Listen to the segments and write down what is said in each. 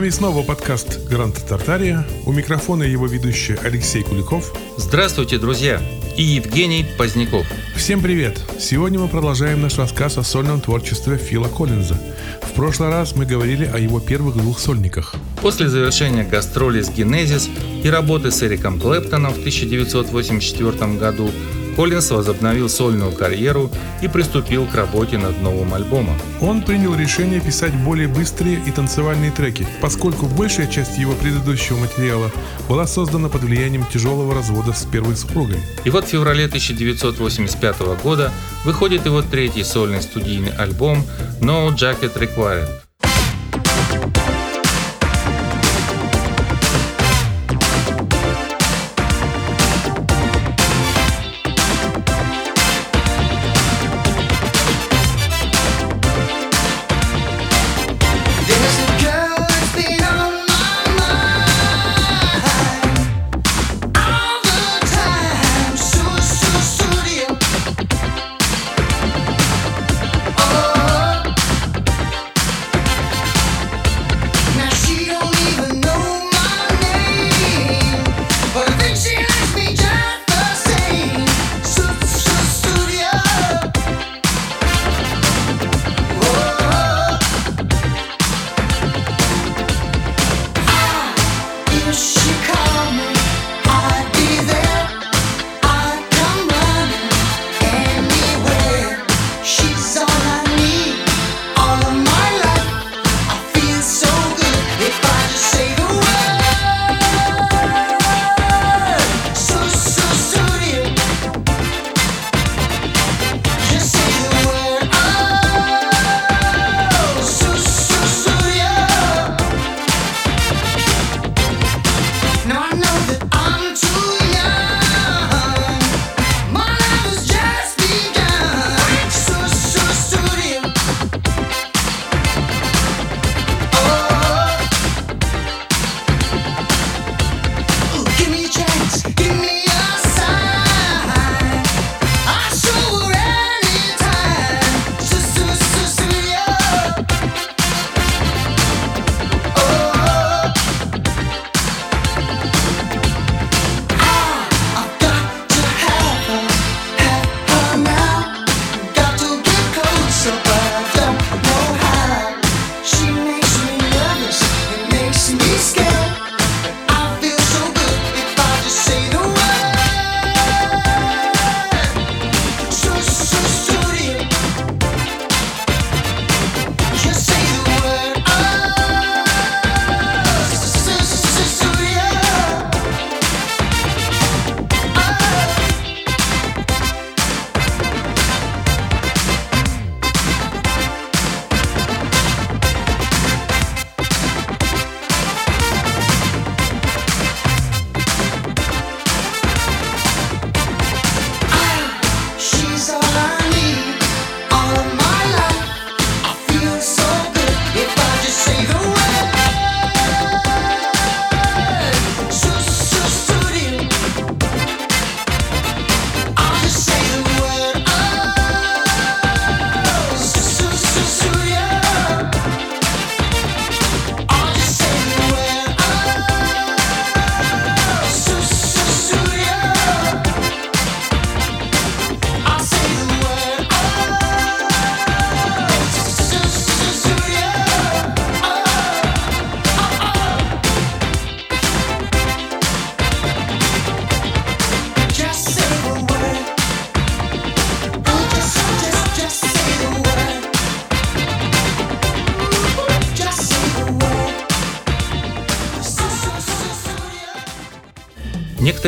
вами снова подкаст «Грант Тартария». У микрофона его ведущий Алексей Куликов. Здравствуйте, друзья! И Евгений Поздняков. Всем привет! Сегодня мы продолжаем наш рассказ о сольном творчестве Фила Коллинза. В прошлый раз мы говорили о его первых двух сольниках. После завершения гастролей с Genesis и работы с Эриком Клэптоном в 1984 году Коллинс возобновил сольную карьеру и приступил к работе над новым альбомом. Он принял решение писать более быстрые и танцевальные треки, поскольку большая часть его предыдущего материала была создана под влиянием тяжелого развода с первой супругой. И вот в феврале 1985 года выходит его третий сольный студийный альбом No Jacket Required.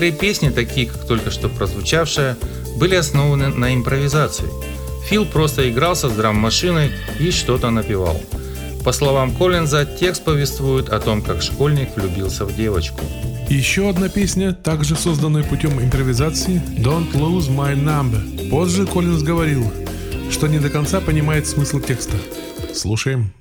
Некоторые песни, такие как только что прозвучавшая, были основаны на импровизации. Фил просто игрался с драм-машиной и что-то напевал. По словам Коллинза, текст повествует о том, как школьник влюбился в девочку. Еще одна песня, также созданная путем импровизации, «Don't Lose My Number». Позже Коллинз говорил, что не до конца понимает смысл текста. Слушаем.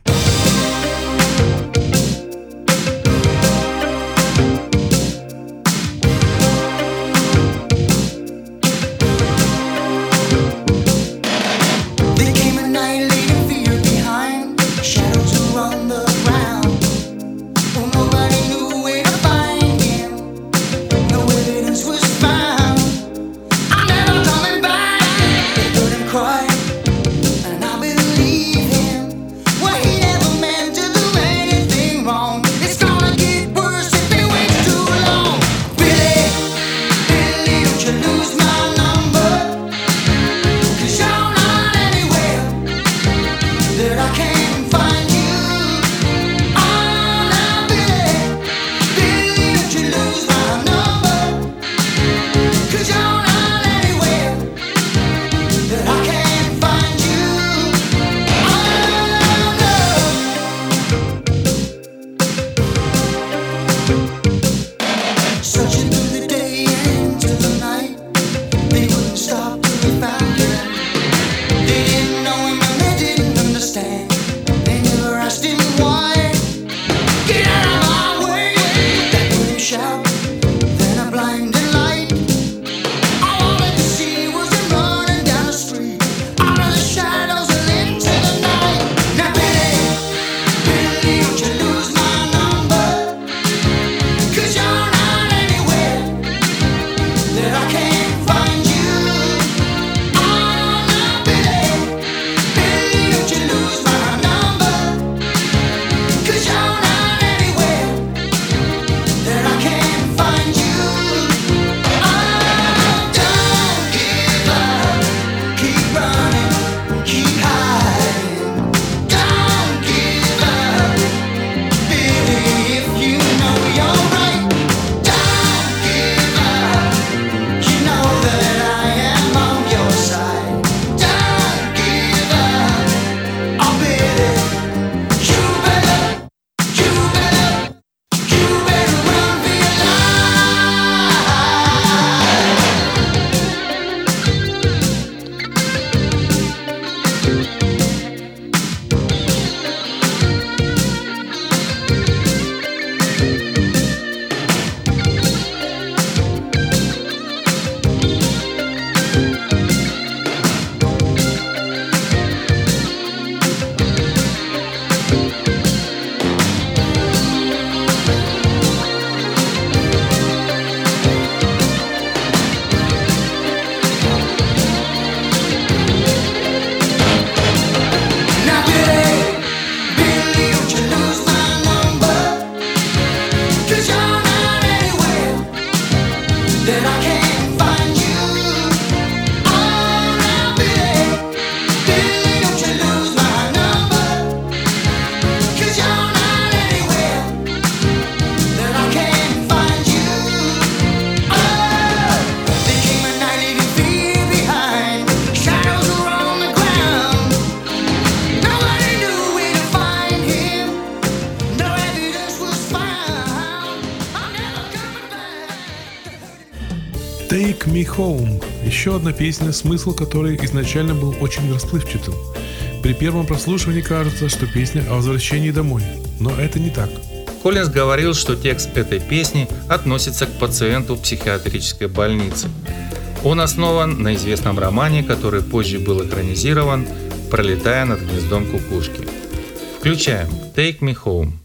еще одна песня, смысл которой изначально был очень расплывчатым. При первом прослушивании кажется, что песня о возвращении домой, но это не так. Коллинз говорил, что текст этой песни относится к пациенту психиатрической больницы. Он основан на известном романе, который позже был экранизирован, пролетая над гнездом кукушки. Включаем «Take Me Home».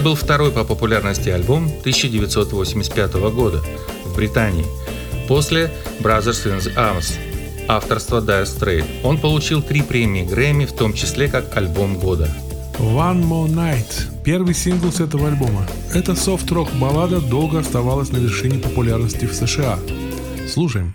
Это был второй по популярности альбом 1985 года в Британии, после Brothers in Arms авторства Dire Straits. Он получил три премии Грэмми, в том числе как альбом года. One More Night – первый сингл с этого альбома. Эта софт-рок баллада долго оставалась на вершине популярности в США. Слушаем.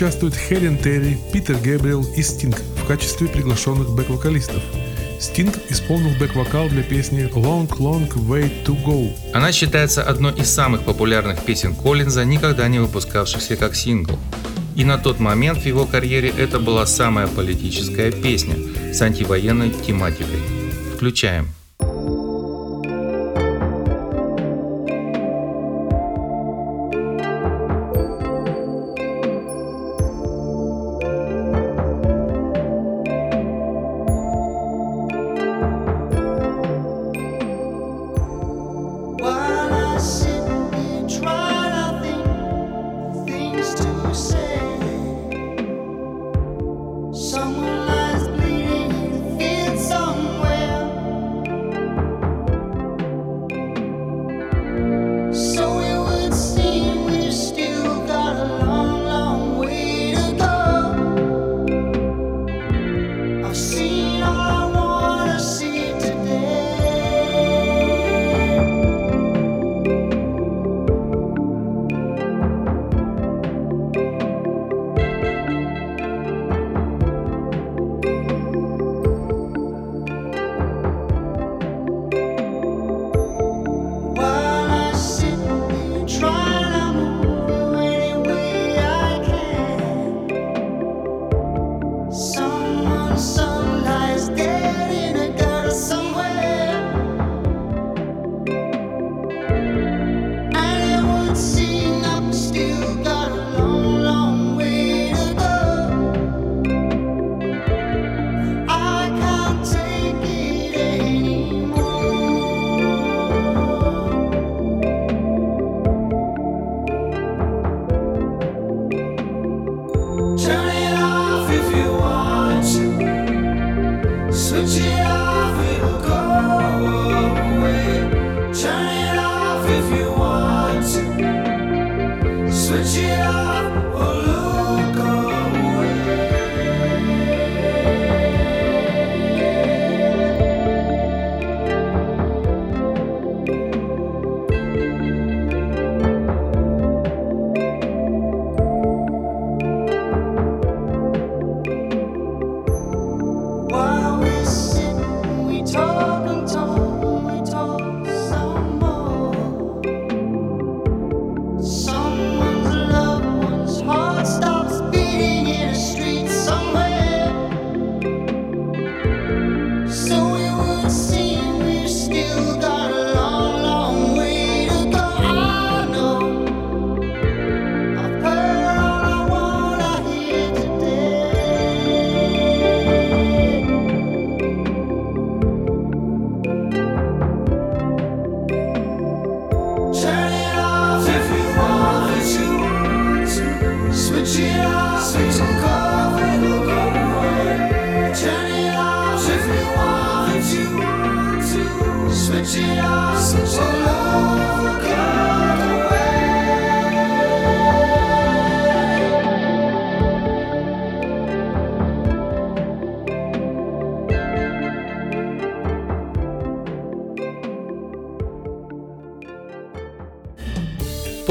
участвуют Хелен Терри, Питер Гэбриэл и Стинг в качестве приглашенных бэк-вокалистов. Стинг исполнил бэк-вокал для песни «Long Long Way To Go». Она считается одной из самых популярных песен Коллинза, никогда не выпускавшихся как сингл. И на тот момент в его карьере это была самая политическая песня с антивоенной тематикой. Включаем.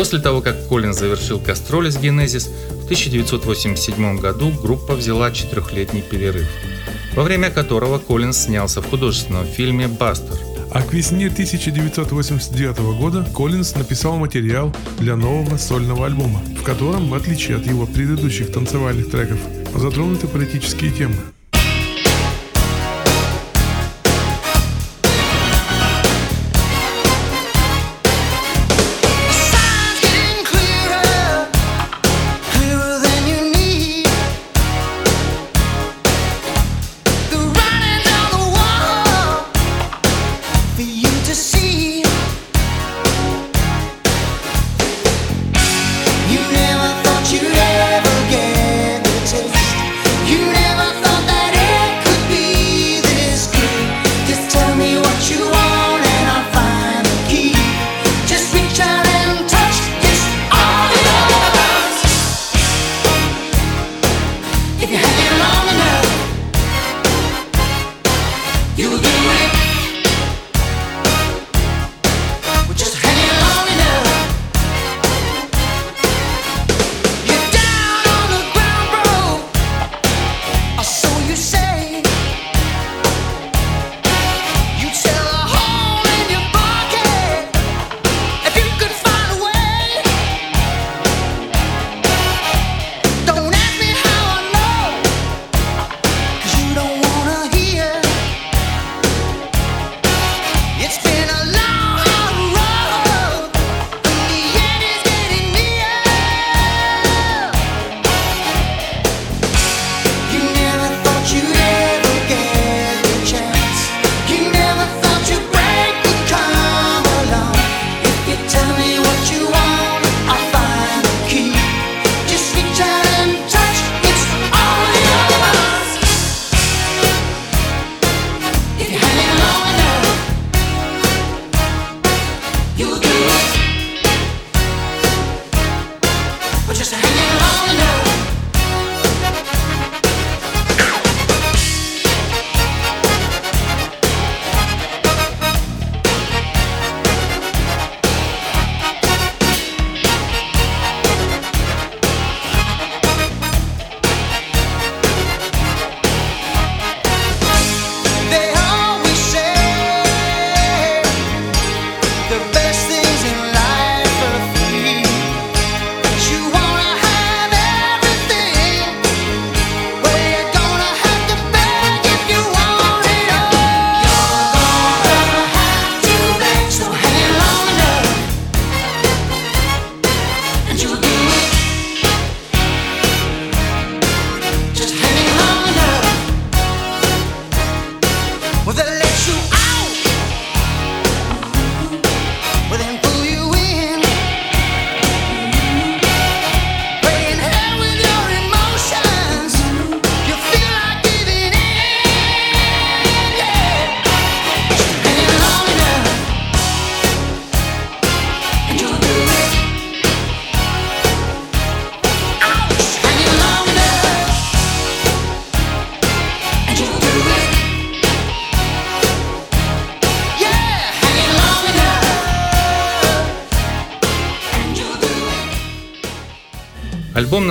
После того, как Коллин завершил кастроли с Генезис, в 1987 году группа взяла четырехлетний перерыв, во время которого Коллинз снялся в художественном фильме «Бастер», а к весне 1989 года Коллинз написал материал для нового сольного альбома, в котором, в отличие от его предыдущих танцевальных треков, затронуты политические темы.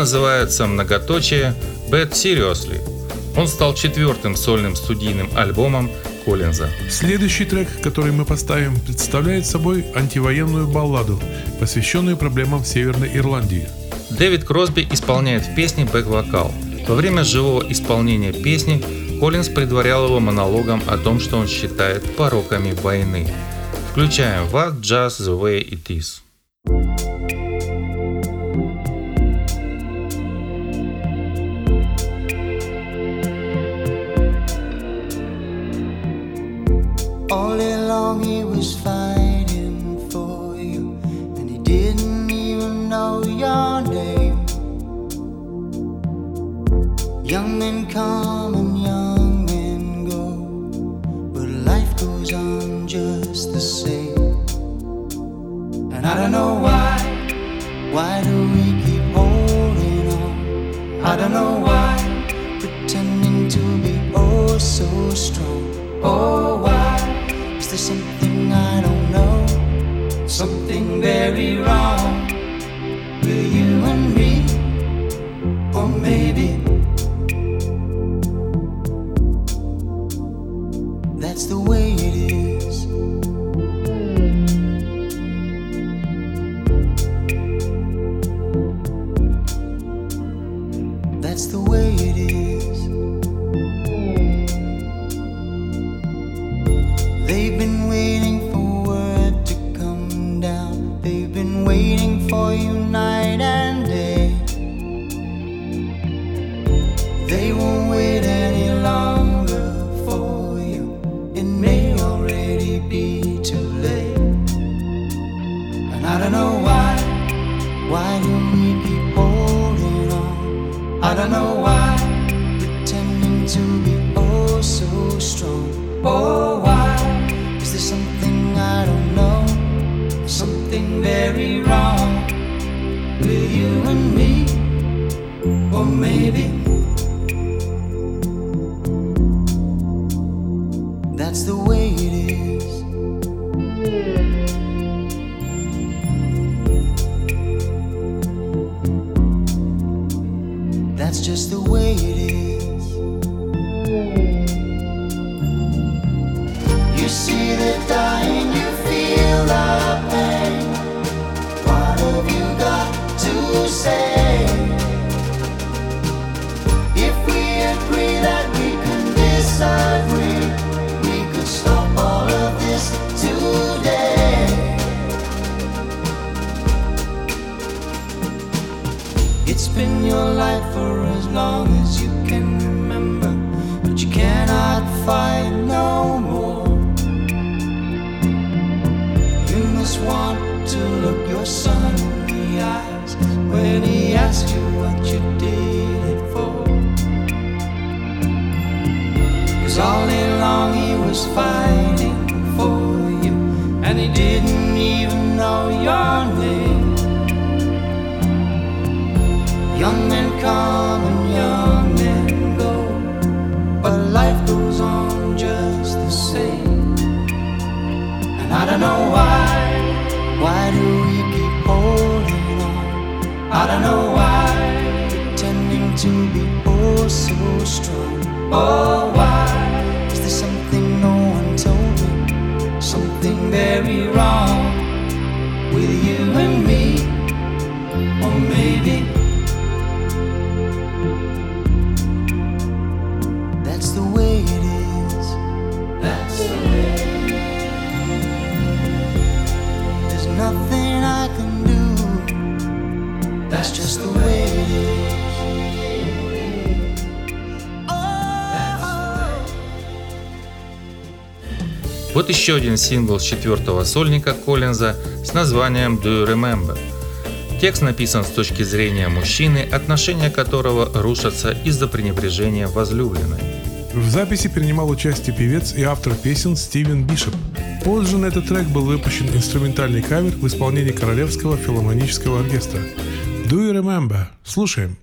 Называется «Многоточие Bad Seriously». Он стал четвертым сольным студийным альбомом Коллинза. Следующий трек, который мы поставим, представляет собой антивоенную балладу, посвященную проблемам Северной Ирландии. Дэвид Кросби исполняет в песне бэк-вокал. Во время живого исполнения песни Коллинз предварял его монологом о том, что он считает пороками войны. Включаем What Just the Way It Is. All along he was fighting for you, and he didn't even know your name. Young men come and young men go, but life goes on just the same. And I don't know why, why do we keep holding on? I don't know why, pretending to be oh so strong. Oh, why is there something I don't know? Something very wrong with you and me, or maybe too late. And I don't know why. Why do we keep holding on? I don't know why. Pretending to be oh so strong. Oh, why? Is there something I don't know? Something very wrong with you and me? Or maybe that's the way just the way it is. You see the dying, long as you can remember, but you cannot fight no more. You must want to look your son in the eyes when he asks you what you did it for. Cause all day long he was fighting for you, and he didn't even know your name. Young men come Oh, Вот еще один сингл с четвертого сольника Коллинза с названием Do You Remember. Текст написан с точки зрения мужчины, отношения которого рушатся из-за пренебрежения возлюбленной. В записи принимал участие певец и автор песен Стивен Бишоп. Позже на этот трек был выпущен инструментальный кавер в исполнении Королевского филармонического оркестра. Do you remember? Слушаем.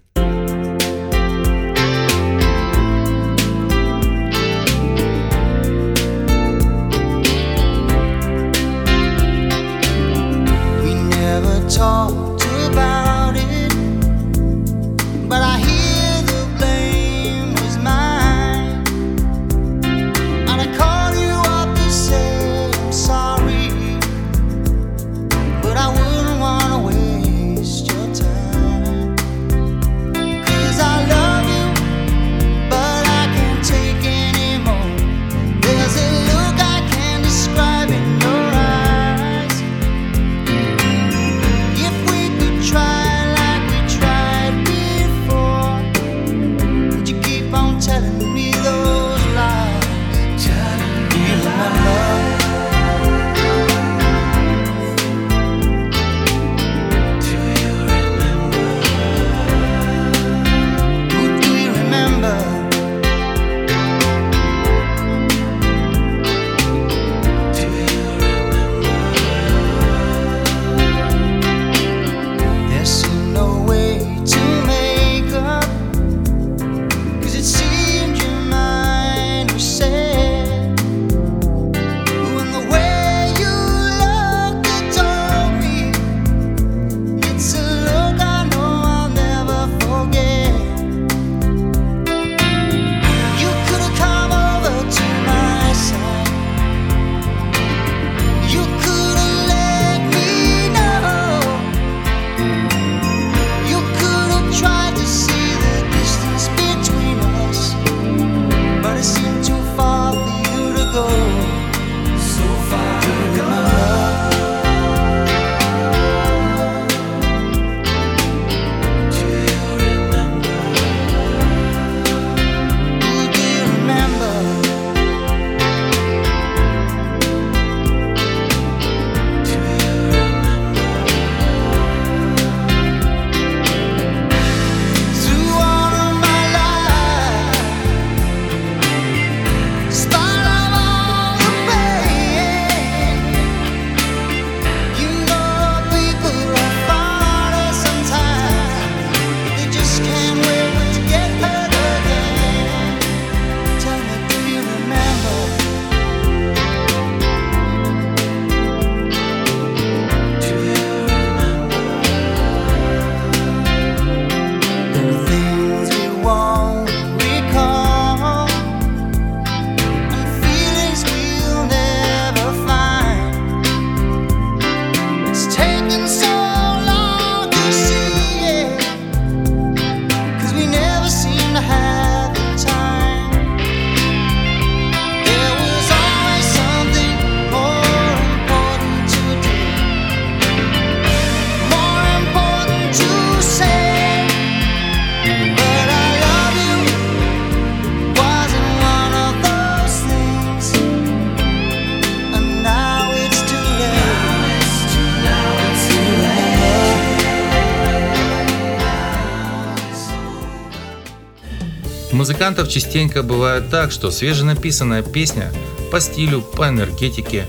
Музыкантов частенько бывает так, что свеженаписанная песня по стилю, по энергетике,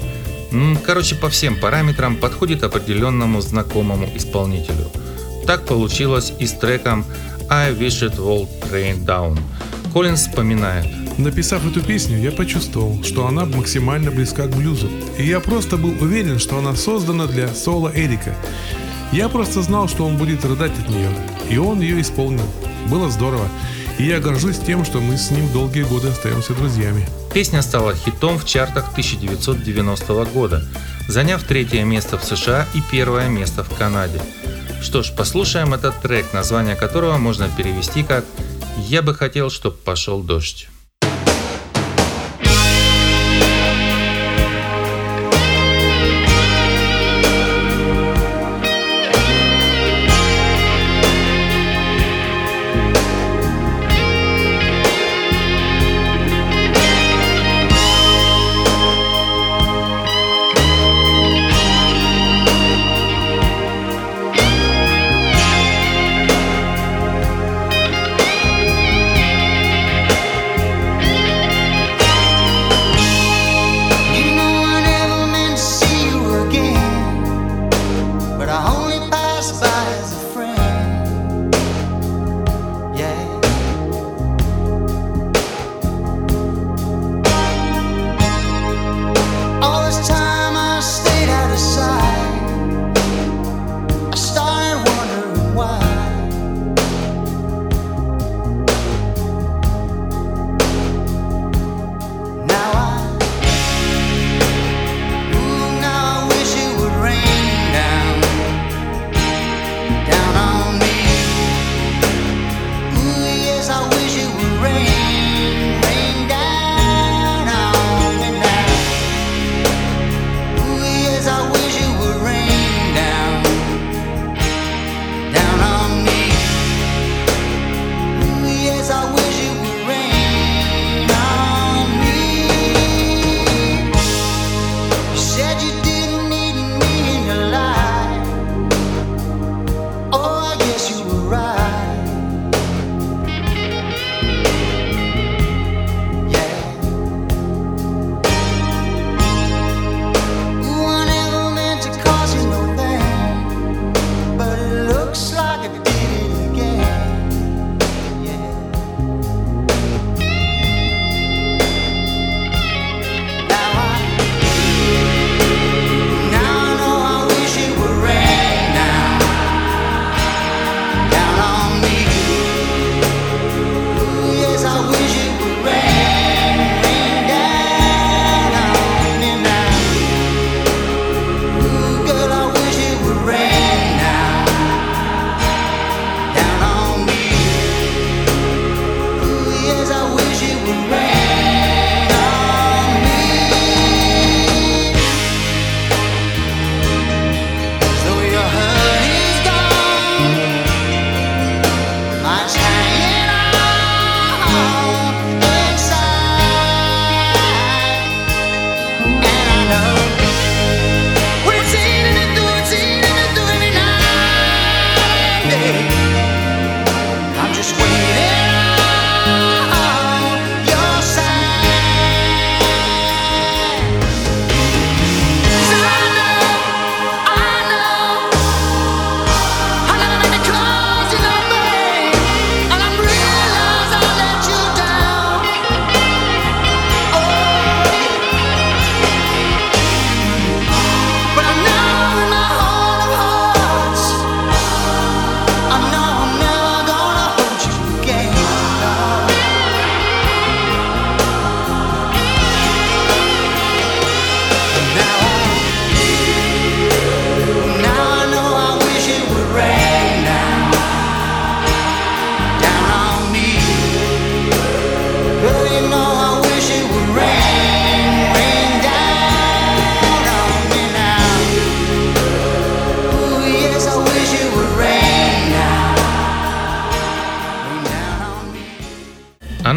короче, по всем параметрам подходит определенному знакомому исполнителю. Так получилось и с треком I Wish It All Rain Down. Коллинз вспоминает. Написав эту песню, я почувствовал, что она максимально близка к блюзу. И я просто был уверен, что она создана для соло Эрика. Я просто знал, что он будет рыдать от нее. И он ее исполнил. Было здорово. И я горжусь тем, что мы с ним долгие годы остаемся друзьями. Песня стала хитом в чартах 1990 года, заняв третье место в США и первое место в Канаде. Что ж, послушаем этот трек, название которого можно перевести как «Я бы хотел, чтоб пошел дождь».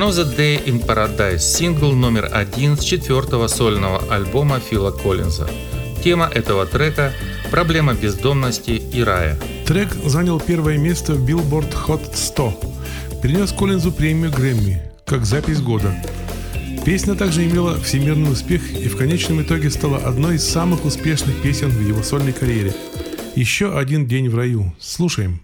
Now the Day in Paradise – сингл номер один с четвертого сольного альбома Фила Коллинза. Тема этого трека – проблема бездомности и рая. Трек занял первое место в Billboard Hot 100, принес Коллинзу премию Грэмми как запись года. Песня также имела всемирный успех и в конечном итоге стала одной из самых успешных песен в его сольной карьере. Еще один день в раю. Слушаем.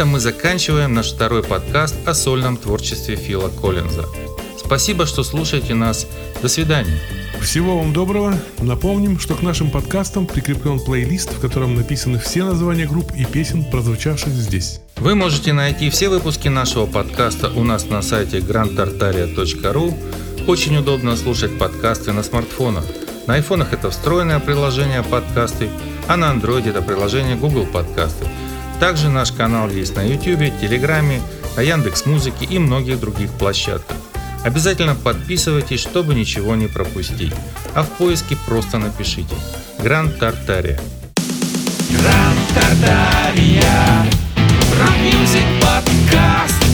этом мы заканчиваем наш второй подкаст о сольном творчестве Фила Коллинза. Спасибо, что слушаете нас. До свидания. Всего вам доброго. Напомним, что к нашим подкастам прикреплен плейлист, в котором написаны все названия групп и песен, прозвучавших здесь. Вы можете найти все выпуски нашего подкаста у нас на сайте grandtartaria.ru. Очень удобно слушать подкасты на смартфонах. На айфонах это встроенное приложение подкасты, а на андроиде это приложение Google подкасты. Также наш канал есть на YouTube, Телеграме, на Яндекс.Музыке и многих других площадках. Обязательно подписывайтесь, чтобы ничего не пропустить. А в поиске просто напишите «Гранд Тартария». Гранд Тартария Рок-мюзик подкаст